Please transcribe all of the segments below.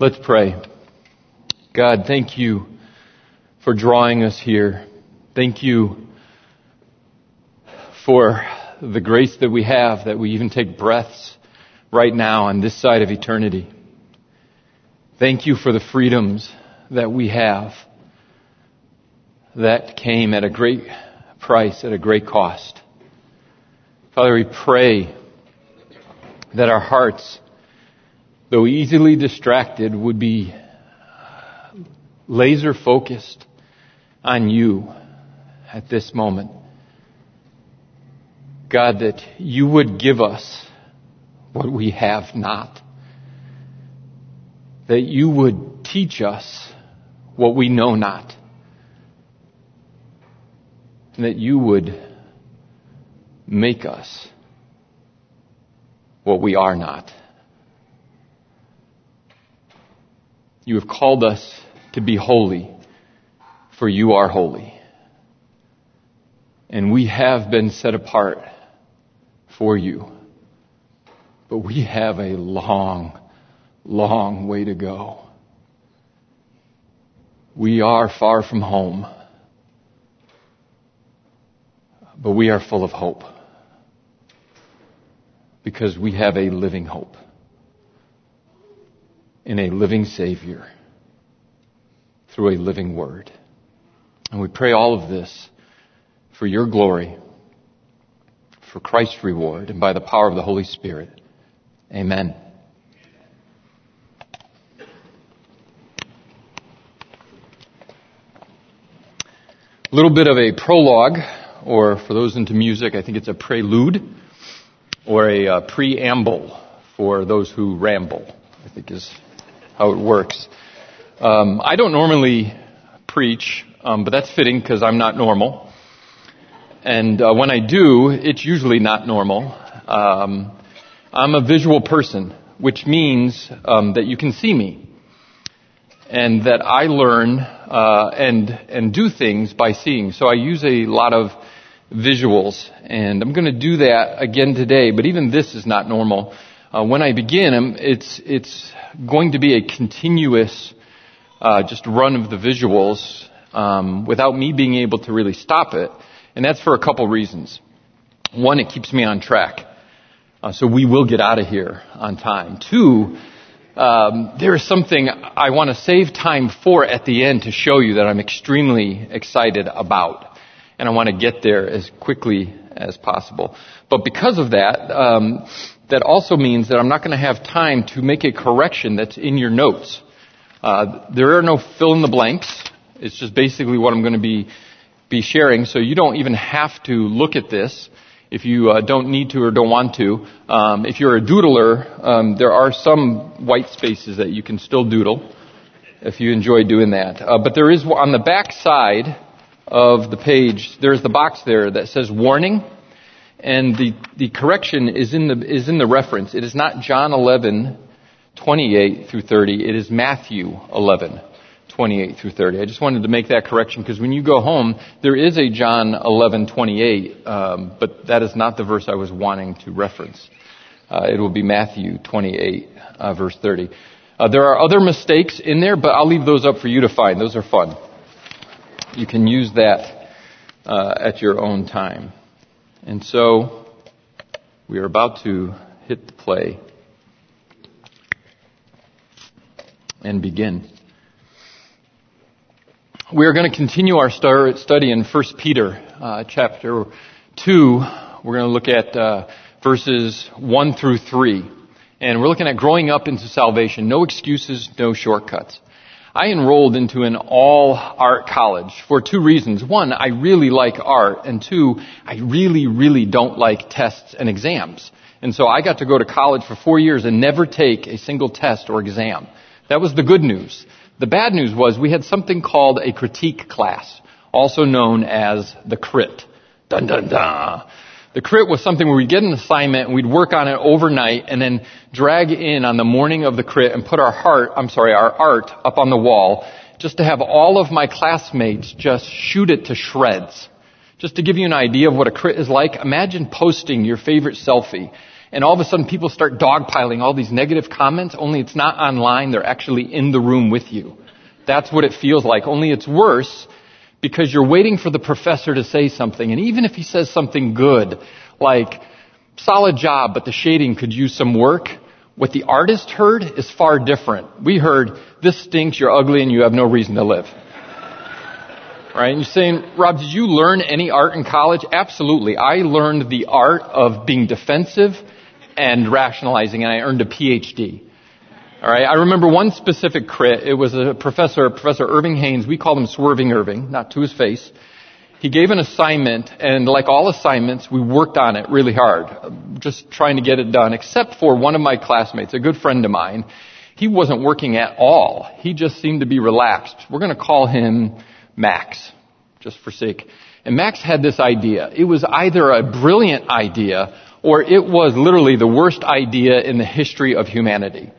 Let's pray. God, thank you for drawing us here. Thank you for the grace that we have that we even take breaths right now on this side of eternity. Thank you for the freedoms that we have that came at a great price, at a great cost. Father, we pray that our hearts though easily distracted, would be laser focused on you at this moment. God, that you would give us what we have not. That you would teach us what we know not. And that you would make us what we are not. You have called us to be holy, for you are holy. And we have been set apart for you. But we have a long, long way to go. We are far from home, but we are full of hope because we have a living hope in a living Savior through a living Word. And we pray all of this for your glory, for Christ's reward, and by the power of the Holy Spirit. Amen. A little bit of a prologue, or for those into music, I think it's a prelude, or a uh, preamble for those who ramble, I think is how it works. Um, I don't normally preach, um, but that's fitting because I'm not normal. And uh, when I do, it's usually not normal. Um, I'm a visual person, which means um, that you can see me, and that I learn uh, and and do things by seeing. So I use a lot of visuals, and I'm going to do that again today. But even this is not normal. Uh, when I begin, um, it's it's going to be a continuous uh, just run of the visuals um, without me being able to really stop it, and that's for a couple reasons. One, it keeps me on track, uh, so we will get out of here on time. Two, um, there is something I want to save time for at the end to show you that I'm extremely excited about, and I want to get there as quickly as possible. But because of that, um, that also means that I'm not going to have time to make a correction that's in your notes. Uh, there are no fill in the blanks. It's just basically what I'm going to be be sharing. So you don't even have to look at this if you uh, don't need to or don't want to. Um, if you're a doodler, um, there are some white spaces that you can still doodle if you enjoy doing that. Uh, but there is on the back side of the page, there's the box there that says warning. And the, the correction is in the, is in the reference. It is not John 11, 28 through 30. It is Matthew 11, 28 through 30. I just wanted to make that correction because when you go home, there is a John 11, 28, um, but that is not the verse I was wanting to reference. Uh, it will be Matthew 28, uh, verse 30. Uh, there are other mistakes in there, but I'll leave those up for you to find. Those are fun. You can use that uh, at your own time. And so we are about to hit the play and begin. We are going to continue our study in 1 Peter uh, chapter 2. We're going to look at uh, verses 1 through 3. And we're looking at growing up into salvation. No excuses, no shortcuts. I enrolled into an all art college for two reasons. One, I really like art, and two, I really, really don't like tests and exams. And so I got to go to college for four years and never take a single test or exam. That was the good news. The bad news was we had something called a critique class, also known as the crit. Dun dun dun. The crit was something where we'd get an assignment and we'd work on it overnight and then drag in on the morning of the crit and put our heart, I'm sorry, our art up on the wall just to have all of my classmates just shoot it to shreds. Just to give you an idea of what a crit is like, imagine posting your favorite selfie and all of a sudden people start dogpiling all these negative comments, only it's not online, they're actually in the room with you. That's what it feels like, only it's worse because you're waiting for the professor to say something, and even if he says something good, like, solid job, but the shading could use some work, what the artist heard is far different. We heard, this stinks, you're ugly, and you have no reason to live. Right? And you're saying, Rob, did you learn any art in college? Absolutely. I learned the art of being defensive and rationalizing, and I earned a PhD. All right. I remember one specific crit. It was a professor, Professor Irving Haynes. We called him Swerving Irving, not to his face. He gave an assignment, and like all assignments, we worked on it really hard, just trying to get it done, except for one of my classmates, a good friend of mine. He wasn't working at all. He just seemed to be relaxed. We're going to call him Max, just for sake. And Max had this idea. It was either a brilliant idea or it was literally the worst idea in the history of humanity.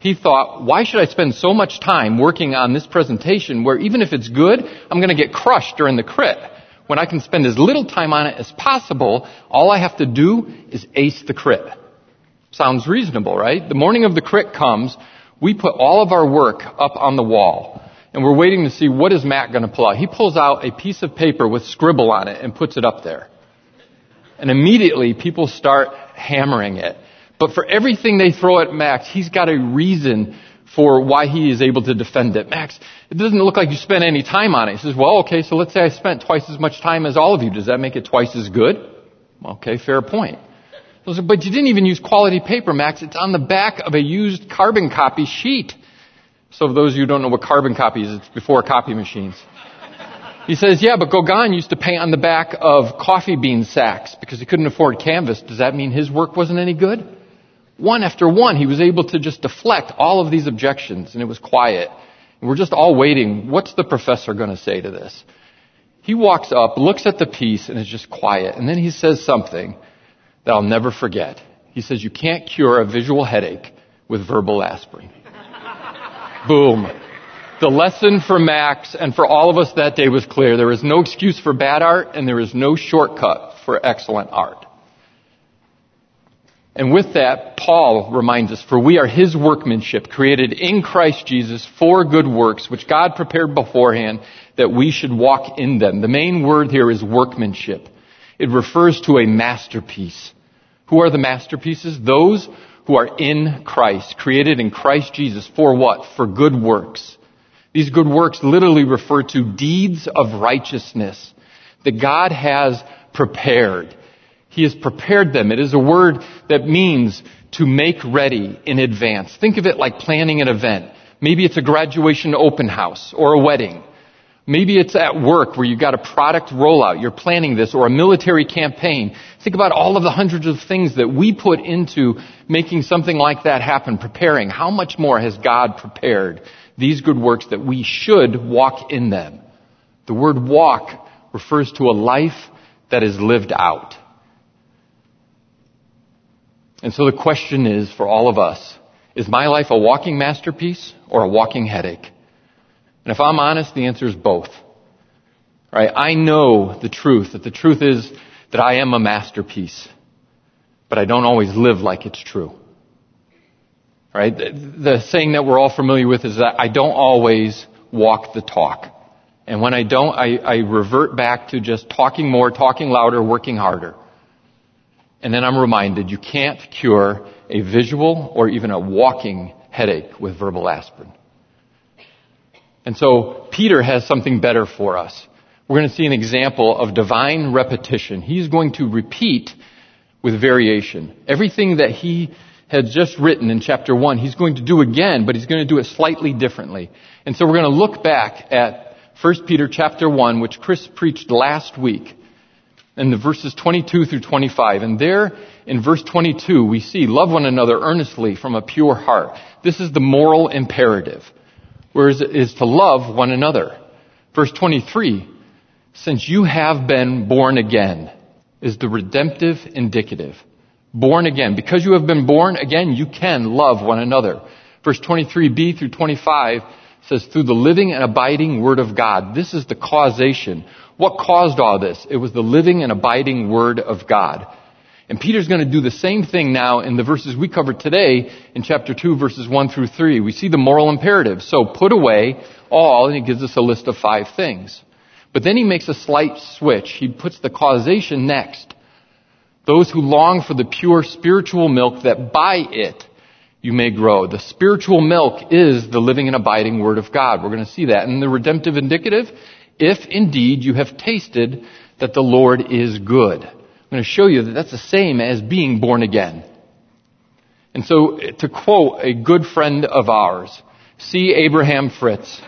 He thought, why should I spend so much time working on this presentation where even if it's good, I'm going to get crushed during the crit? When I can spend as little time on it as possible, all I have to do is ace the crit. Sounds reasonable, right? The morning of the crit comes, we put all of our work up on the wall and we're waiting to see what is Matt going to pull out. He pulls out a piece of paper with scribble on it and puts it up there. And immediately people start hammering it. But for everything they throw at Max, he's got a reason for why he is able to defend it. Max, it doesn't look like you spent any time on it. He says, well, okay, so let's say I spent twice as much time as all of you. Does that make it twice as good? Okay, fair point. But you didn't even use quality paper, Max. It's on the back of a used carbon copy sheet. So for those of you who don't know what carbon copy is, it's before copy machines. He says, yeah, but Gauguin used to paint on the back of coffee bean sacks because he couldn't afford canvas. Does that mean his work wasn't any good? One after one, he was able to just deflect all of these objections and it was quiet. And we're just all waiting. What's the professor going to say to this? He walks up, looks at the piece, and is just quiet. And then he says something that I'll never forget. He says, you can't cure a visual headache with verbal aspirin. Boom. The lesson for Max and for all of us that day was clear. There is no excuse for bad art and there is no shortcut for excellent art. And with that, Paul reminds us, for we are his workmanship, created in Christ Jesus for good works, which God prepared beforehand that we should walk in them. The main word here is workmanship. It refers to a masterpiece. Who are the masterpieces? Those who are in Christ, created in Christ Jesus for what? For good works. These good works literally refer to deeds of righteousness that God has prepared. He has prepared them. It is a word that means to make ready in advance. Think of it like planning an event. Maybe it's a graduation open house or a wedding. Maybe it's at work where you've got a product rollout. You're planning this or a military campaign. Think about all of the hundreds of things that we put into making something like that happen, preparing. How much more has God prepared these good works that we should walk in them? The word walk refers to a life that is lived out. And so the question is for all of us, is my life a walking masterpiece or a walking headache? And if I'm honest, the answer is both. Right? I know the truth, that the truth is that I am a masterpiece, but I don't always live like it's true. Right? The, saying that we're all familiar with is that I don't always walk the talk. And when I don't, I, I revert back to just talking more, talking louder, working harder. And then I'm reminded you can't cure a visual or even a walking headache with verbal aspirin. And so Peter has something better for us. We're going to see an example of divine repetition. He's going to repeat with variation. Everything that he had just written in chapter 1, he's going to do again, but he's going to do it slightly differently. And so we're going to look back at 1 Peter chapter 1, which Chris preached last week, in the verses 22 through 25. And there, in verse 22, we see, love one another earnestly from a pure heart. This is the moral imperative whereas it is to love one another. Verse 23, since you have been born again, is the redemptive indicative. Born again. Because you have been born again, you can love one another. Verse 23b through 25 says, through the living and abiding Word of God. This is the causation. What caused all this? It was the living and abiding Word of God. And Peter's going to do the same thing now in the verses we covered today in chapter 2 verses 1 through 3. We see the moral imperative. So put away all, and he gives us a list of five things. But then he makes a slight switch. He puts the causation next. Those who long for the pure spiritual milk that by it you may grow. The spiritual milk is the living and abiding Word of God. We're going to see that. And the redemptive indicative, if indeed you have tasted that the Lord is good. I'm going to show you that that's the same as being born again. And so, to quote a good friend of ours, C. Abraham Fritz,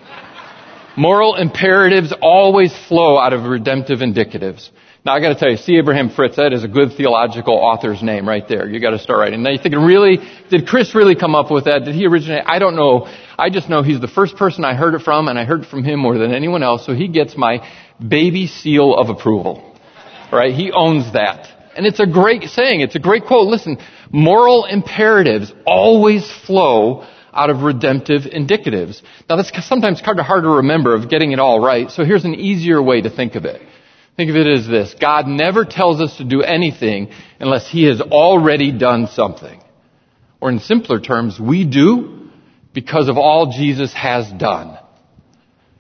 moral imperatives always flow out of redemptive indicatives. Now I gotta tell you, C. Abraham Fritz, that is a good theological author's name right there. You gotta start writing. Now you're thinking, really? Did Chris really come up with that? Did he originate? I don't know. I just know he's the first person I heard it from, and I heard it from him more than anyone else, so he gets my baby seal of approval. Right? He owns that. And it's a great saying. It's a great quote. Listen, moral imperatives always flow out of redemptive indicatives. Now that's sometimes kind of hard to remember of getting it all right, so here's an easier way to think of it. Think of it as this. God never tells us to do anything unless He has already done something. Or in simpler terms, we do because of all Jesus has done.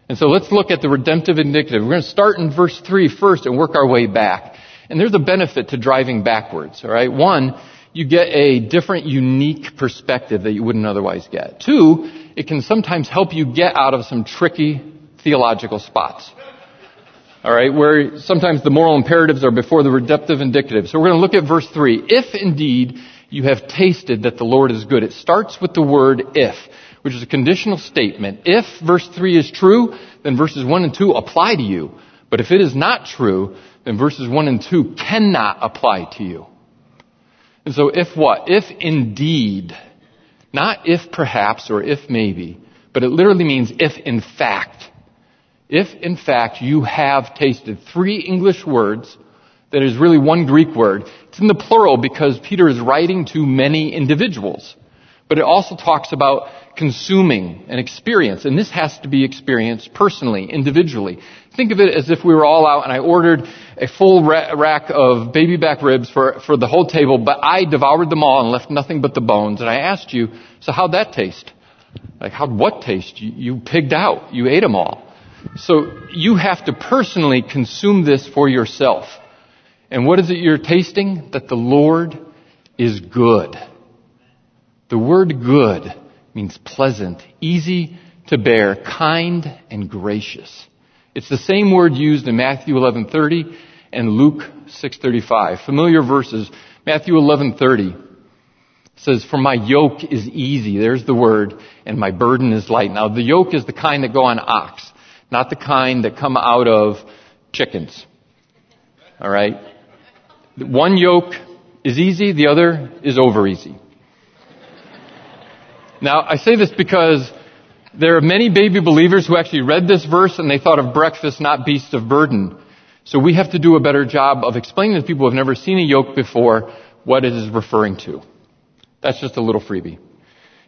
And so let's look at the redemptive indicative. We're going to start in verse 3 first and work our way back. And there's a benefit to driving backwards, alright? One, you get a different, unique perspective that you wouldn't otherwise get. Two, it can sometimes help you get out of some tricky theological spots. Alright, where sometimes the moral imperatives are before the redemptive indicatives. So we're going to look at verse 3. If indeed you have tasted that the Lord is good. It starts with the word if, which is a conditional statement. If verse 3 is true, then verses 1 and 2 apply to you. But if it is not true, then verses 1 and 2 cannot apply to you. And so if what? If indeed, not if perhaps or if maybe, but it literally means if in fact if in fact you have tasted three English words that is really one Greek word. It's in the plural because Peter is writing to many individuals. But it also talks about consuming an experience, and this has to be experienced personally, individually. Think of it as if we were all out and I ordered a full rack of baby back ribs for, for the whole table, but I devoured them all and left nothing but the bones, and I asked you, so how'd that taste? Like, how'd what taste? You, you pigged out. You ate them all. So you have to personally consume this for yourself. And what is it you're tasting? That the Lord is good. The word good means pleasant, easy to bear, kind and gracious. It's the same word used in Matthew 11:30 and Luke 6:35. Familiar verses. Matthew 11:30 says, "For my yoke is easy." There's the word, and my burden is light. Now, the yoke is the kind that go on ox not the kind that come out of chickens. All right? One yoke is easy, the other is over easy. Now, I say this because there are many baby believers who actually read this verse and they thought of breakfast, not beasts of burden. So we have to do a better job of explaining to people who have never seen a yoke before what it is referring to. That's just a little freebie.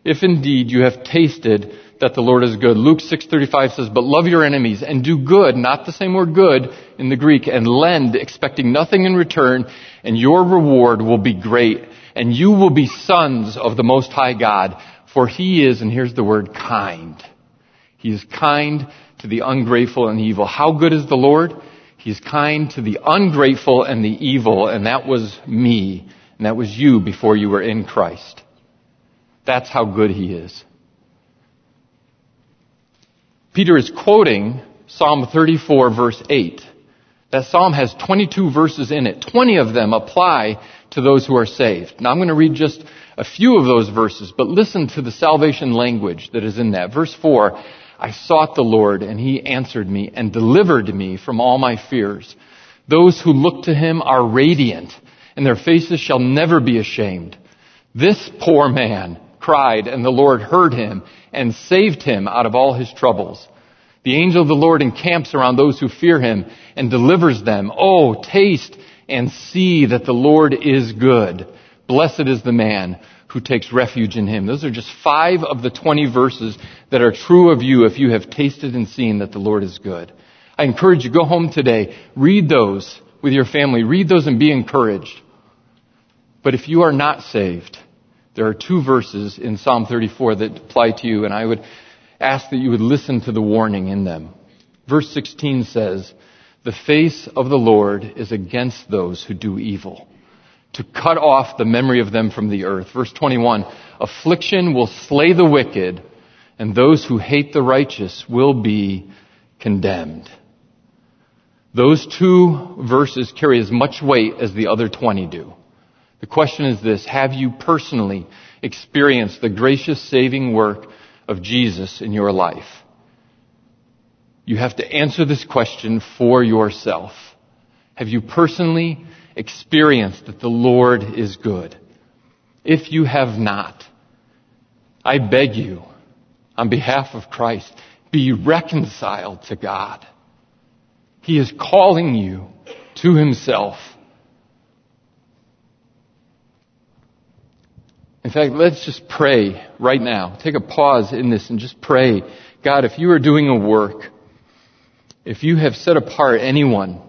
If indeed you have tasted that the Lord is good. Luke 6:35 says, "But love your enemies and do good, not the same word good in the Greek, and lend expecting nothing in return, and your reward will be great, and you will be sons of the most high God, for he is, and here's the word, kind. He is kind to the ungrateful and evil. How good is the Lord? He is kind to the ungrateful and the evil, and that was me, and that was you before you were in Christ. That's how good he is. Peter is quoting Psalm 34 verse 8. That psalm has 22 verses in it. 20 of them apply to those who are saved. Now I'm going to read just a few of those verses, but listen to the salvation language that is in that. Verse 4, I sought the Lord and he answered me and delivered me from all my fears. Those who look to him are radiant and their faces shall never be ashamed. This poor man cried and the Lord heard him and saved him out of all his troubles. The angel of the Lord encamps around those who fear him and delivers them. Oh, taste and see that the Lord is good. Blessed is the man who takes refuge in him. Those are just five of the 20 verses that are true of you if you have tasted and seen that the Lord is good. I encourage you, go home today, read those with your family, read those and be encouraged. But if you are not saved, there are two verses in Psalm 34 that apply to you, and I would ask that you would listen to the warning in them. Verse 16 says, The face of the Lord is against those who do evil, to cut off the memory of them from the earth. Verse 21, Affliction will slay the wicked, and those who hate the righteous will be condemned. Those two verses carry as much weight as the other 20 do. The question is this, have you personally experienced the gracious saving work of Jesus in your life? You have to answer this question for yourself. Have you personally experienced that the Lord is good? If you have not, I beg you, on behalf of Christ, be reconciled to God. He is calling you to Himself. In fact, let's just pray right now. Take a pause in this and just pray. God, if you are doing a work, if you have set apart anyone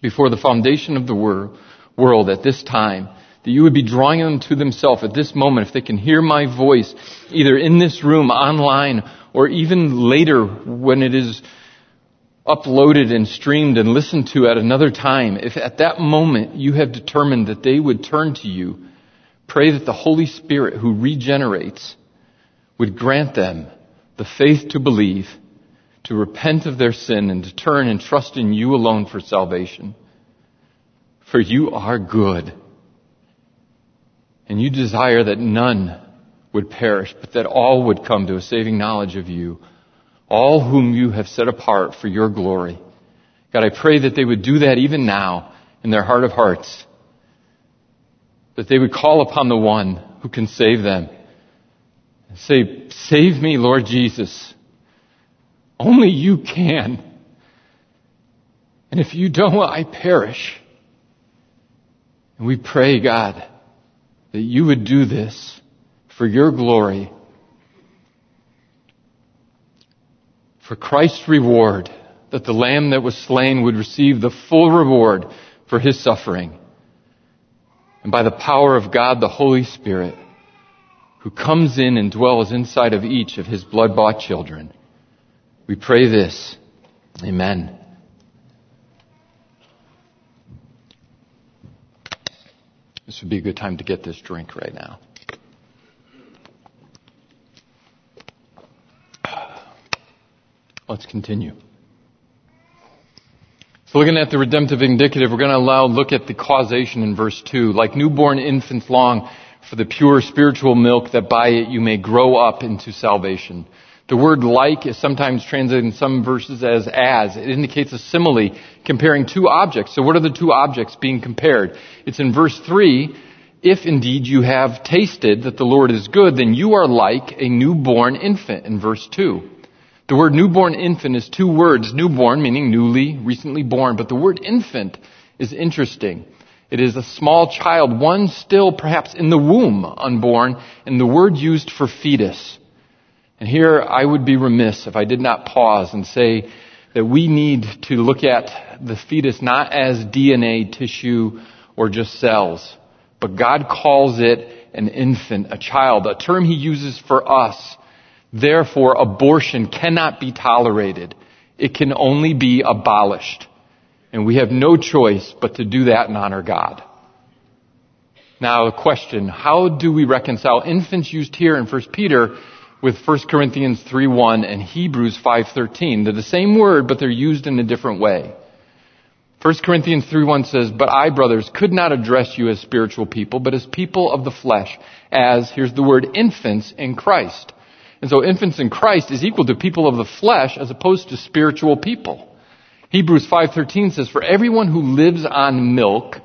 before the foundation of the world at this time, that you would be drawing them to themselves at this moment if they can hear my voice, either in this room, online, or even later when it is uploaded and streamed and listened to at another time, if at that moment you have determined that they would turn to you, pray that the Holy Spirit who regenerates would grant them the faith to believe, to repent of their sin and to turn and trust in you alone for salvation. For you are good. And you desire that none would perish, but that all would come to a saving knowledge of you all whom you have set apart for your glory. God, I pray that they would do that even now in their heart of hearts. That they would call upon the one who can save them. And say, save me, Lord Jesus. Only you can. And if you don't, I perish. And we pray, God, that you would do this for your glory for Christ's reward, that the lamb that was slain would receive the full reward for his suffering. And by the power of God, the Holy Spirit, who comes in and dwells inside of each of his blood-bought children, we pray this. Amen. This would be a good time to get this drink right now. Let's continue. Looking at the redemptive indicative, we're going to allow look at the causation in verse 2. Like newborn infants long for the pure spiritual milk that by it you may grow up into salvation. The word like is sometimes translated in some verses as as. It indicates a simile comparing two objects. So what are the two objects being compared? It's in verse 3, if indeed you have tasted that the Lord is good, then you are like a newborn infant in verse 2. The word newborn infant is two words. Newborn meaning newly, recently born, but the word infant is interesting. It is a small child, one still perhaps in the womb, unborn, and the word used for fetus. And here I would be remiss if I did not pause and say that we need to look at the fetus not as DNA tissue or just cells, but God calls it an infant, a child, a term he uses for us Therefore, abortion cannot be tolerated. It can only be abolished. And we have no choice but to do that and honor God. Now, a question, how do we reconcile infants used here in 1 Peter with 1 Corinthians 3.1 and Hebrews 5.13? They're the same word, but they're used in a different way. 1 Corinthians 3.1 says, But I, brothers, could not address you as spiritual people, but as people of the flesh, as, here's the word, infants in Christ. And so infants in Christ is equal to people of the flesh as opposed to spiritual people. Hebrews 5:13 says for everyone who lives on milk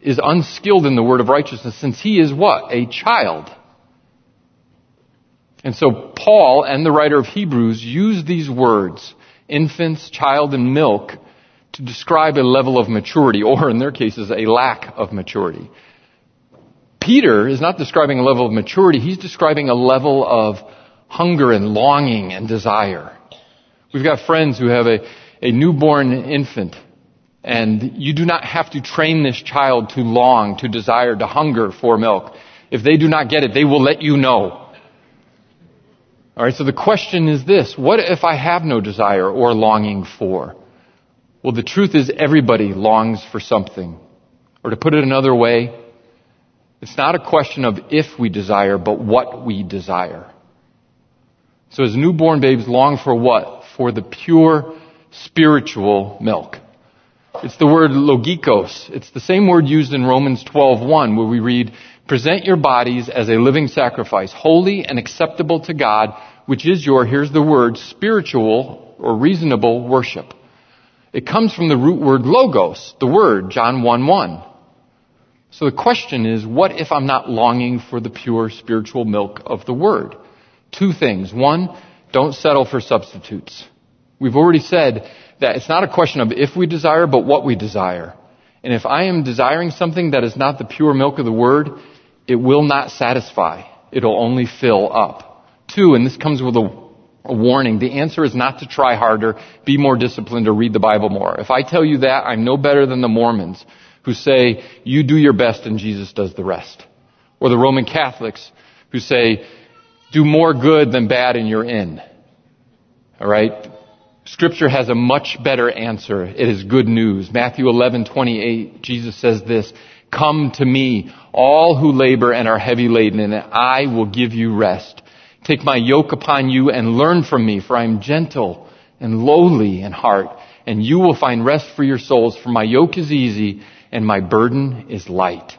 is unskilled in the word of righteousness since he is what? A child. And so Paul and the writer of Hebrews use these words, infants, child, and milk, to describe a level of maturity, or in their cases, a lack of maturity. Peter is not describing a level of maturity, he's describing a level of hunger and longing and desire. We've got friends who have a, a newborn infant And you do not have to train this child to long, to desire, to hunger for milk. If they do not get it, they will let you know. Alright, so the question is this, what if I have no desire or longing for? Well, the truth is everybody longs for something. Or to put it another way, it's not a question of if we desire, but what we desire. So as newborn babes long for what? For the pure spiritual milk. It's the word logikos. It's the same word used in Romans 12:1 where we read, "Present your bodies as a living sacrifice, holy and acceptable to God, which is your here's the word spiritual or reasonable worship." It comes from the root word logos, the word John 1:1. So the question is, what if I'm not longing for the pure spiritual milk of the word? Two things. One, don't settle for substitutes. We've already said that it's not a question of if we desire, but what we desire. And if I am desiring something that is not the pure milk of the word, it will not satisfy. It'll only fill up. Two, and this comes with a, a, warning, the answer is not to try harder, be more disciplined, or read the Bible more. If I tell you that, I'm no better than the Mormons who say, you do your best and Jesus does the rest. Or the Roman Catholics who say, do more good than bad and you're in. Alright? Scripture has a much better answer. It is good news. Matthew 11:28, Jesus says this, "Come to me, all who labor and are heavy laden, and I will give you rest. Take my yoke upon you and learn from me, for I am gentle and lowly in heart, and you will find rest for your souls, for my yoke is easy and my burden is light."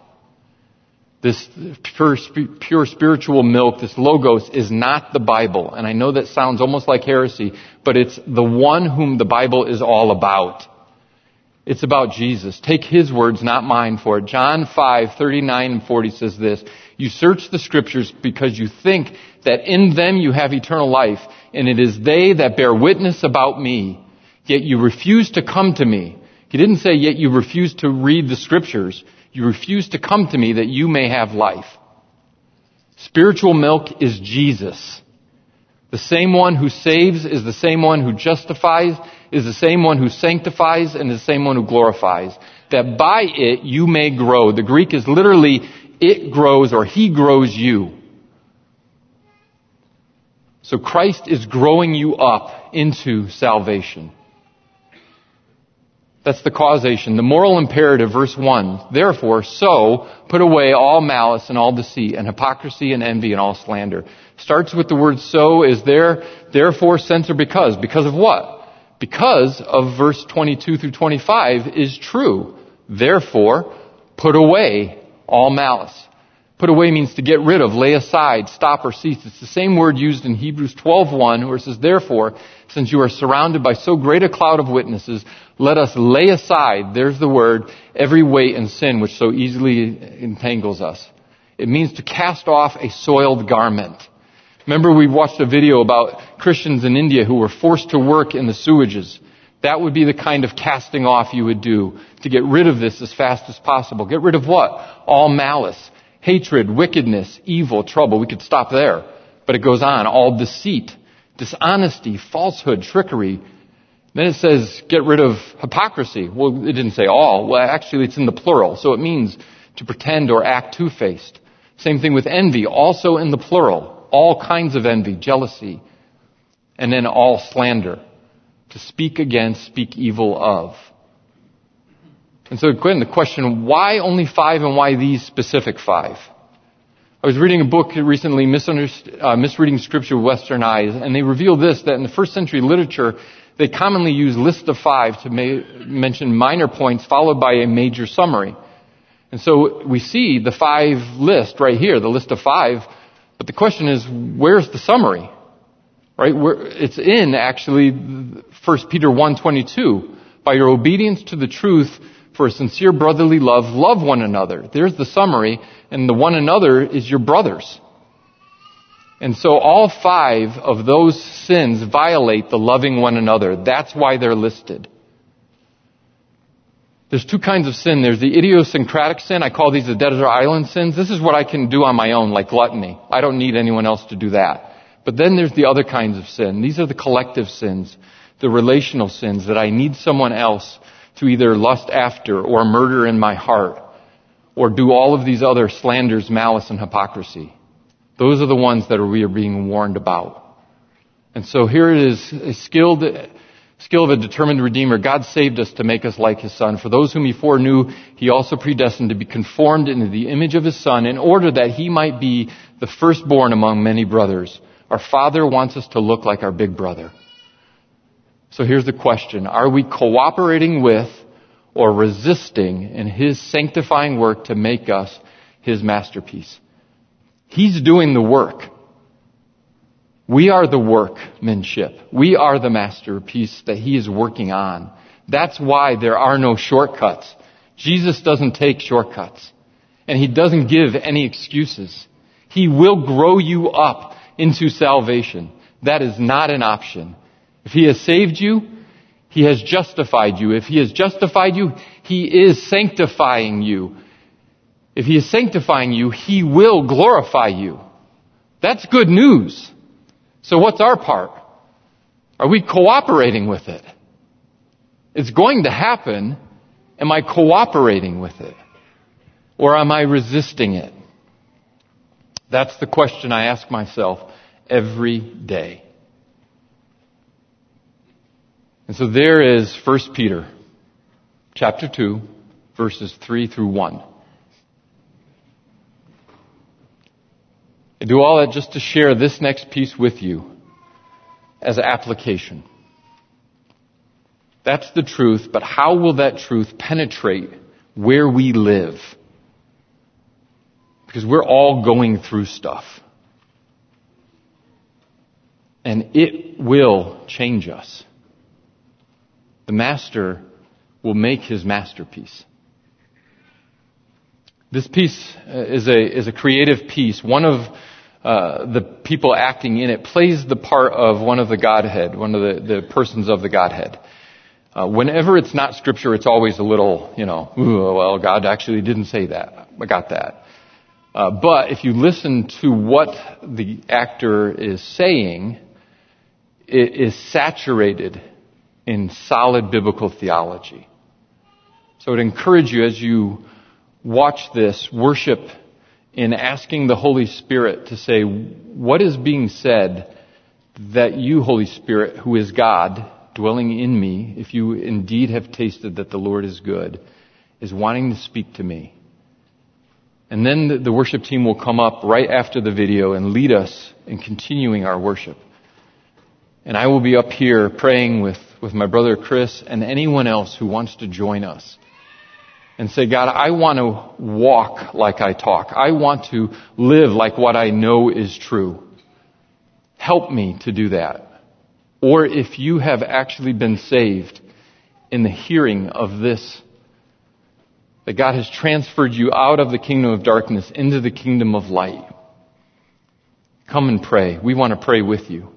This pure, pure spiritual milk, this logos, is not the Bible. And I know that sounds almost like heresy, but it's the one whom the Bible is all about. It's about Jesus. Take his words, not mine for it. John 5, 39 and 40 says this, You search the scriptures because you think that in them you have eternal life, and it is they that bear witness about me. Yet you refuse to come to me. He didn't say, yet you refuse to read the scriptures. You refuse to come to me that you may have life. Spiritual milk is Jesus. The same one who saves is the same one who justifies, is the same one who sanctifies, and is the same one who glorifies. That by it you may grow. The Greek is literally, it grows or he grows you. So Christ is growing you up into salvation. That's the causation. The moral imperative, verse 1. Therefore, so, put away all malice and all deceit and hypocrisy and envy and all slander. Starts with the word so. Is there, therefore, since or because? Because of what? Because of verse 22 through 25 is true. Therefore, put away all malice. Put away means to get rid of, lay aside, stop or cease. It's the same word used in Hebrews 12:1 where it says, "Therefore, since you are surrounded by so great a cloud of witnesses, let us lay aside, there's the word, every weight and sin which so easily entangles us. It means to cast off a soiled garment. Remember we watched a video about Christians in India who were forced to work in the sewages. That would be the kind of casting off you would do to get rid of this as fast as possible. Get rid of what? All malice, hatred, wickedness, evil, trouble. We could stop there. But it goes on. All deceit, dishonesty, falsehood, trickery, then it says, get rid of hypocrisy. Well, it didn't say all. Well, actually, it's in the plural. So it means to pretend or act two-faced. Same thing with envy, also in the plural. All kinds of envy, jealousy. And then all slander. To speak against, speak evil of. And so again, the question, why only five and why these specific five? I was reading a book recently, uh, Misreading Scripture with Western Eyes, and they reveal this, that in the first century literature, they commonly use list of five to ma- mention minor points followed by a major summary. And so we see the five list right here, the list of five, but the question is, where's the summary? Right? Where, it's in actually 1 Peter 1.22. By your obedience to the truth for a sincere brotherly love, love one another. There's the summary, and the one another is your brothers. And so all five of those sins violate the loving one another. That's why they're listed. There's two kinds of sin. There's the idiosyncratic sin. I call these the desert island sins. This is what I can do on my own, like gluttony. I don't need anyone else to do that. But then there's the other kinds of sin. These are the collective sins, the relational sins that I need someone else to either lust after or murder in my heart or do all of these other slanders, malice, and hypocrisy. Those are the ones that we are being warned about. And so here it is, a skilled, skill of a determined Redeemer. God saved us to make us like His Son. For those whom He foreknew, He also predestined to be conformed into the image of His Son in order that He might be the firstborn among many brothers. Our Father wants us to look like our big brother. So here's the question. Are we cooperating with or resisting in His sanctifying work to make us His masterpiece? He's doing the work. We are the workmanship. We are the masterpiece that He is working on. That's why there are no shortcuts. Jesus doesn't take shortcuts. And He doesn't give any excuses. He will grow you up into salvation. That is not an option. If He has saved you, He has justified you. If He has justified you, He is sanctifying you. If He is sanctifying you, He will glorify you. That's good news. So what's our part? Are we cooperating with it? It's going to happen. Am I cooperating with it? Or am I resisting it? That's the question I ask myself every day. And so there is 1 Peter chapter 2 verses 3 through 1. I do all that just to share this next piece with you as an application. That's the truth, but how will that truth penetrate where we live? Because we're all going through stuff. And it will change us. The master will make his masterpiece. This piece uh, is a, is a creative piece. One of uh, the people acting in it plays the part of one of the Godhead, one of the, the persons of the Godhead. Uh, whenever it's not scripture, it's always a little, you know, well, God actually didn't say that. I got that. Uh, but if you listen to what the actor is saying, it is saturated in solid biblical theology. So I would encourage you as you watch this, worship in asking the Holy Spirit to say, what is being said that you, Holy Spirit, who is God, dwelling in me, if you indeed have tasted that the Lord is good, is wanting to speak to me. And then the worship team will come up right after the video and lead us in continuing our worship. And I will be up here praying with, with my brother Chris and anyone else who wants to join us and say, God, I want to walk like I talk. I want to live like what I know is true. Help me to do that. Or if you have actually been saved in the hearing of this, that God has transferred you out of the kingdom of darkness into the kingdom of light, come and pray. We want to pray with you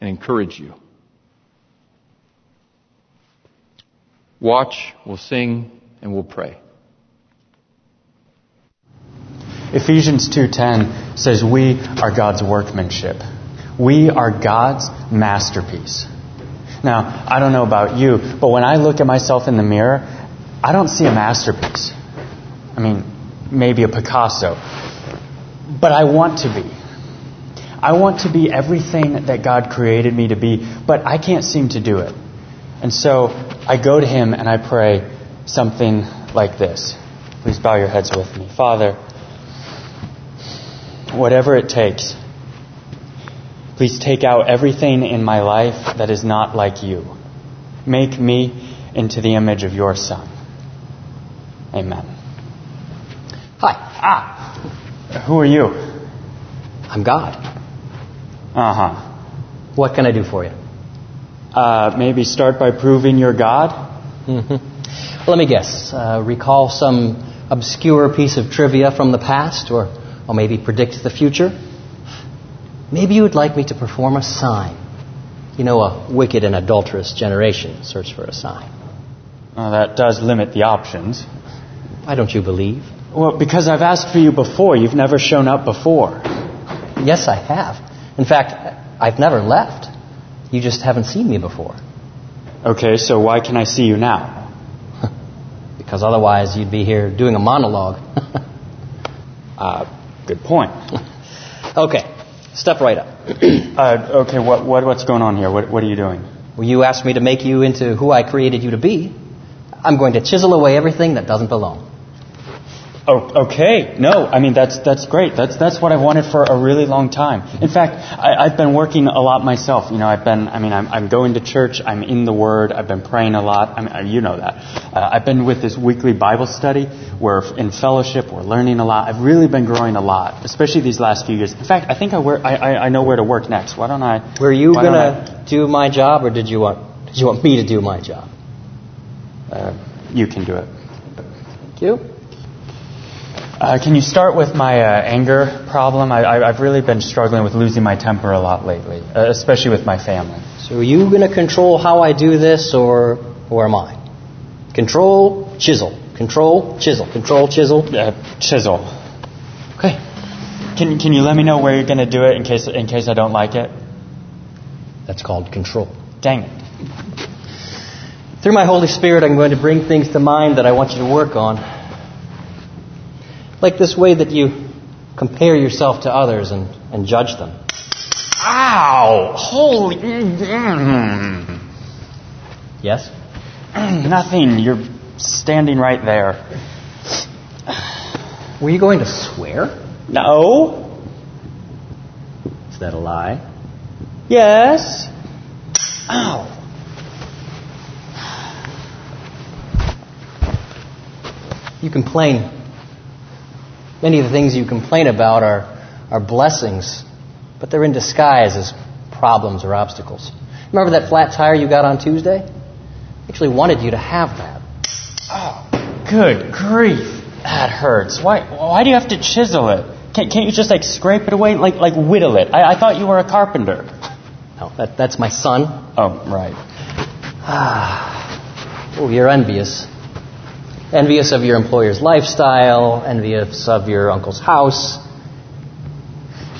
and encourage you. Watch, we'll sing, and we'll pray. Ephesians 2:10 says we are God's workmanship. We are God's masterpiece. Now, I don't know about you, but when I look at myself in the mirror, I don't see a masterpiece. I mean, maybe a Picasso. But I want to be. I want to be everything that God created me to be, but I can't seem to do it. And so I go to Him and I pray, something like this. Please bow your heads with me. Father, whatever it takes, please take out everything in my life that is not like you. Make me into the image of your Son. Amen. Hi. Ah, who are you? I'm God. Uh huh. What can I do for you? Uh, maybe start by proving you're God? Mm-hmm. Let me guess. Uh, recall some obscure piece of trivia from the past, or, or maybe predict the future? Maybe you would like me to perform a sign. You know, a wicked and adulterous generation search for a sign. Well, that does limit the options. Why don't you believe? Well, because I've asked for you before. You've never shown up before. Yes, I have. In fact, I've never left. You just haven't seen me before. Okay, so why can I see you now? Because otherwise, you'd be here doing a monologue. Uh, good point. okay, step right up. Uh, okay, what, what, what's going on here? What, what are you doing? Well, you asked me to make you into who I created you to be. I'm going to chisel away everything that doesn't belong. Oh, okay. No, I mean that's that's great. That's that's what I wanted for a really long time. In fact, I, I've been working a lot myself. You know, I've been. I mean, I'm, I'm going to church. I'm in the Word. I've been praying a lot. I mean, uh, you know that. Uh, I've been with this weekly Bible study We're in fellowship we're learning a lot. I've really been growing a lot, especially these last few years. In fact, I think I, where, I, I, I know where to work next. Why don't I? Were you gonna do my job, or did you want did you want me to do my job? Uh, you can do it. Thank you. Uh, can you start with my uh, anger problem? I, I, I've really been struggling with losing my temper a lot lately, uh, especially with my family. So are you going to control how I do this, or or am I? Control, chisel. Control, chisel. Control, chisel. Uh, chisel. Okay. Can can you let me know where you're going to do it in case in case I don't like it? That's called control. Dang it. Through my Holy Spirit, I'm going to bring things to mind that I want you to work on. Like this way that you compare yourself to others and, and judge them. Ow! Holy. Yes? nothing. You're standing right there. Were you going to swear? No. Is that a lie? Yes. Ow. You complain. Many of the things you complain about are, are blessings, but they're in disguise as problems or obstacles. Remember that flat tire you got on Tuesday? I actually wanted you to have that. Oh, good grief. That hurts. Why? Why do you have to chisel it? Can't, can't you just like scrape it away, like like whittle it? I, I thought you were a carpenter. No, that, that's my son. Oh, right. Ah. Oh, you're envious. Envious of your employer's lifestyle, envious of your uncle's house,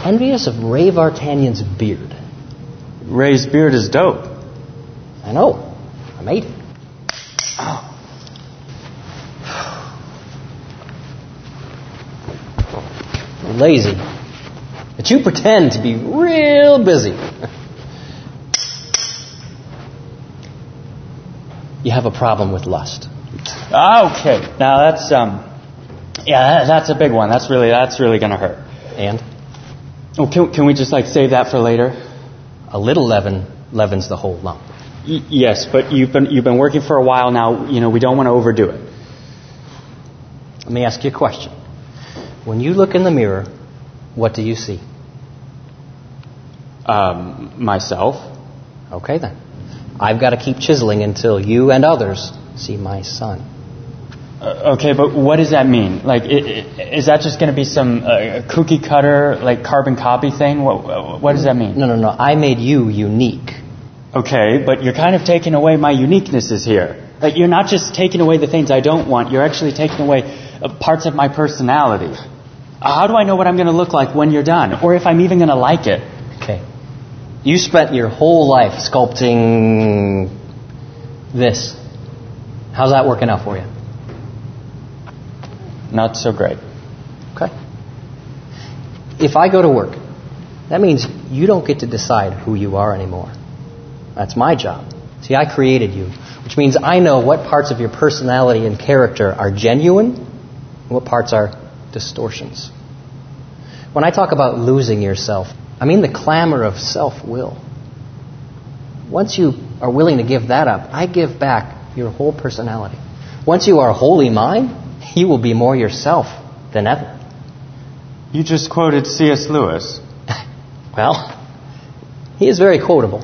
envious of Ray Vartanian's beard. Ray's beard is dope. I know. I made it. Oh. Lazy. But you pretend to be real busy. you have a problem with lust. Okay, now that's um, yeah, that's a big one. That's really that's really gonna hurt. And Oh, can can we just like save that for later? a little leaven leavens the whole lump. Y- yes, but you've been you've been working for a while now. You know we don't want to overdo it. Let me ask you a question. When you look in the mirror, what do you see? Um, myself. Okay then. I've got to keep chiseling until you and others see my son. Uh, okay, but what does that mean? Like, is that just going to be some uh, cookie cutter, like carbon copy thing? What what does that mean? No, no, no. I made you unique. Okay, but you're kind of taking away my uniquenesses here. Like, you're not just taking away the things I don't want. You're actually taking away uh, parts of my personality. Uh, How do I know what I'm going to look like when you're done, or if I'm even going to like it? Okay. You spent your whole life sculpting this. How's that working out for you? Not so great. Okay. If I go to work, that means you don't get to decide who you are anymore. That's my job. See, I created you, which means I know what parts of your personality and character are genuine and what parts are distortions. When I talk about losing yourself, I mean the clamor of self will. Once you are willing to give that up, I give back your whole personality. Once you are wholly mine, you will be more yourself than ever. You just quoted C.S. Lewis. Well, he is very quotable.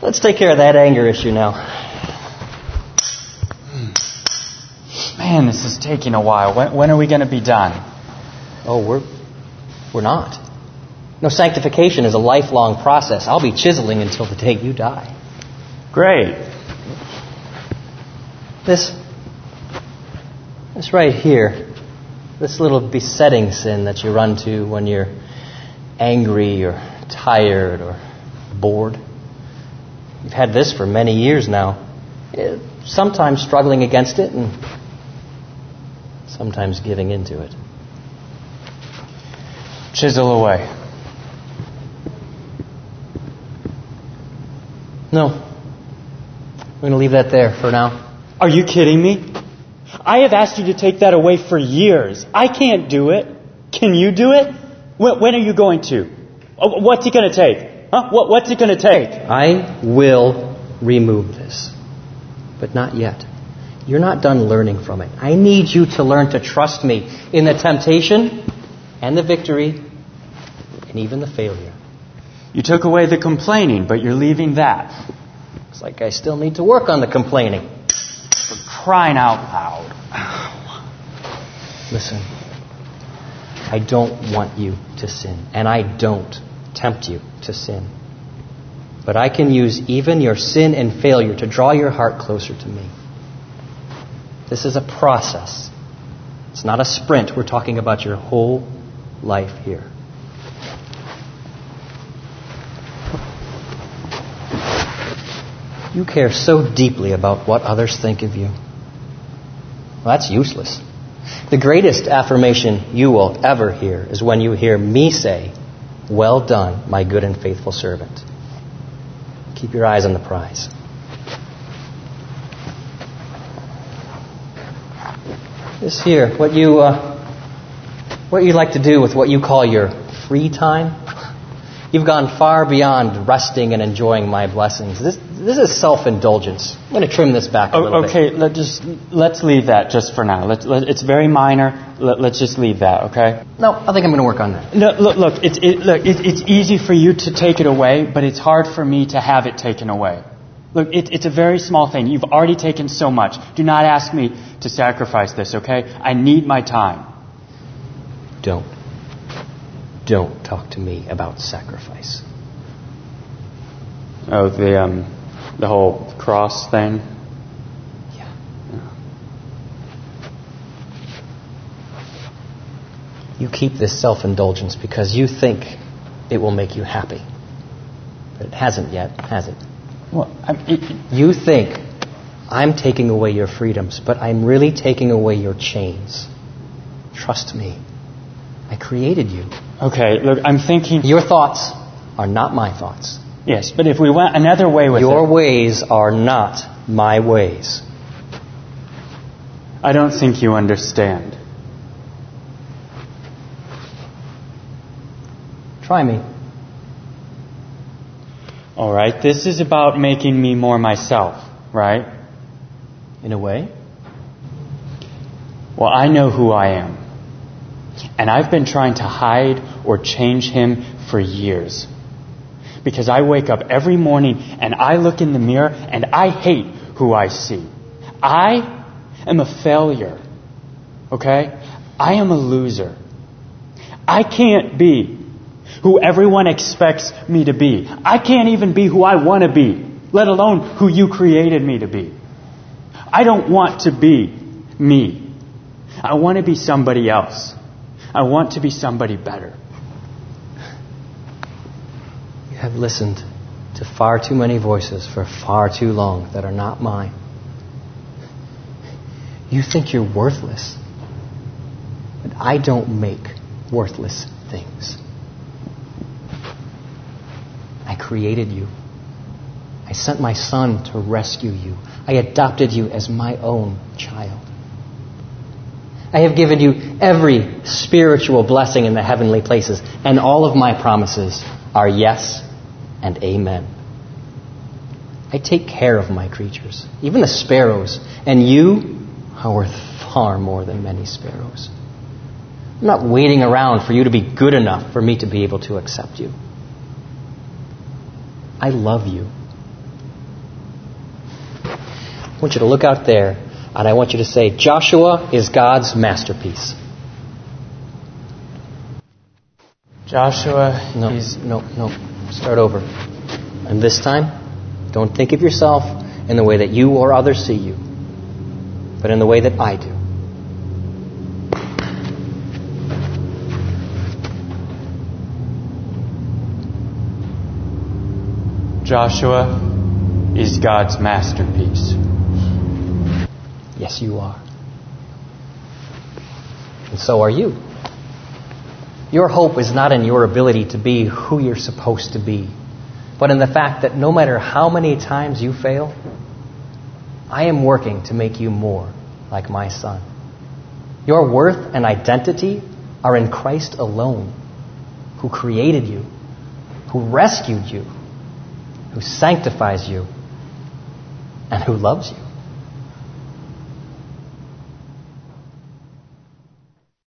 Let's take care of that anger issue now. Man, this is taking a while. When, when are we going to be done? Oh, we're we're not. No, sanctification is a lifelong process. I'll be chiseling until the day you die. Great. This this right here, this little besetting sin that you run to when you're angry or tired or bored. You've had this for many years now. Eh, sometimes struggling against it and sometimes giving into it. Chisel away. No. We're going to leave that there for now. Are you kidding me? I have asked you to take that away for years. I can't do it. Can you do it? When, when are you going to? Oh, What's it going to take? Huh? What, what's it going to take? I will remove this. But not yet. You're not done learning from it. I need you to learn to trust me in the temptation and the victory and even the failure. You took away the complaining, but you're leaving that. Looks like I still need to work on the complaining. For crying out loud. Listen, I don't want you to sin, and I don't tempt you to sin. But I can use even your sin and failure to draw your heart closer to me. This is a process. It's not a sprint. We're talking about your whole life here. You care so deeply about what others think of you. Well, that's useless. The greatest affirmation you will ever hear is when you hear me say, Well done, my good and faithful servant. Keep your eyes on the prize. This here, what you, uh, what you like to do with what you call your free time, you've gone far beyond resting and enjoying my blessings. This, this is self-indulgence. I'm going to trim this back a little Oh, bit. okay, let just let's leave that just for now. Let, let, it's very minor. Let, let's just leave that, okay? No, I think I'm going to work on that. No, look, look, it's, it, look it, it's easy for you to take it away, but it's hard for me to have it taken away. Look, it, it's a very small thing. You've already taken so much. Do not ask me to sacrifice this, okay? I need my time. Don't. Don't talk to me about sacrifice. Oh, the um, the whole cross thing. Yeah. You keep this self indulgence because you think it will make you happy. But it hasn't yet, has it? Well, I, it, You think I'm taking away your freedoms, but I'm really taking away your chains. Trust me. I created you. okay, look, I'm thinking. Your thoughts are not my thoughts. Yes, but if we went another way with Your it, ways are not my ways. I don't think you understand. Try me. All right, this is about making me more myself, right? In a way. Well, I know who I am. And I've been trying to hide or change him for years. Because I wake up every morning and I look in the mirror and I hate who I see. I am a failure. Okay? I am a loser. I can't be who everyone expects me to be. I can't even be who I want to be, let alone who you created me to be. I don't want to be me. I want to be somebody else. I want to be somebody better. Have listened to far too many voices for far too long that are not mine. You think you're worthless. But I don't make worthless things. I created you. I sent my son to rescue you. I adopted you as my own child. I have given you every spiritual blessing in the heavenly places, and all of my promises are yes and amen. I take care of my creatures, even the sparrows, and you are worth far more than many sparrows. I'm not waiting around for you to be good enough for me to be able to accept you. I love you. I want you to look out there and I want you to say, Joshua is God's masterpiece. Joshua No, is. no, no. Start over. And this time, don't think of yourself in the way that you or others see you, but in the way that I do. Joshua is God's masterpiece. Yes, you are. And so are you. Your hope is not in your ability to be who you're supposed to be, but in the fact that no matter how many times you fail, I am working to make you more like my Son. Your worth and identity are in Christ alone, who created you, who rescued you, who sanctifies you, and who loves you.